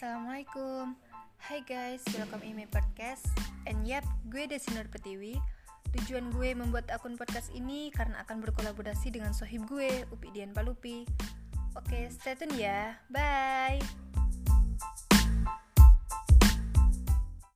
Assalamualaikum. Hai guys, welcome in my podcast. And yep, gue Desinur Petiwi Tujuan gue membuat akun podcast ini karena akan berkolaborasi dengan sohib gue, Upi Dian Palupi. Oke, stay tune ya, bye.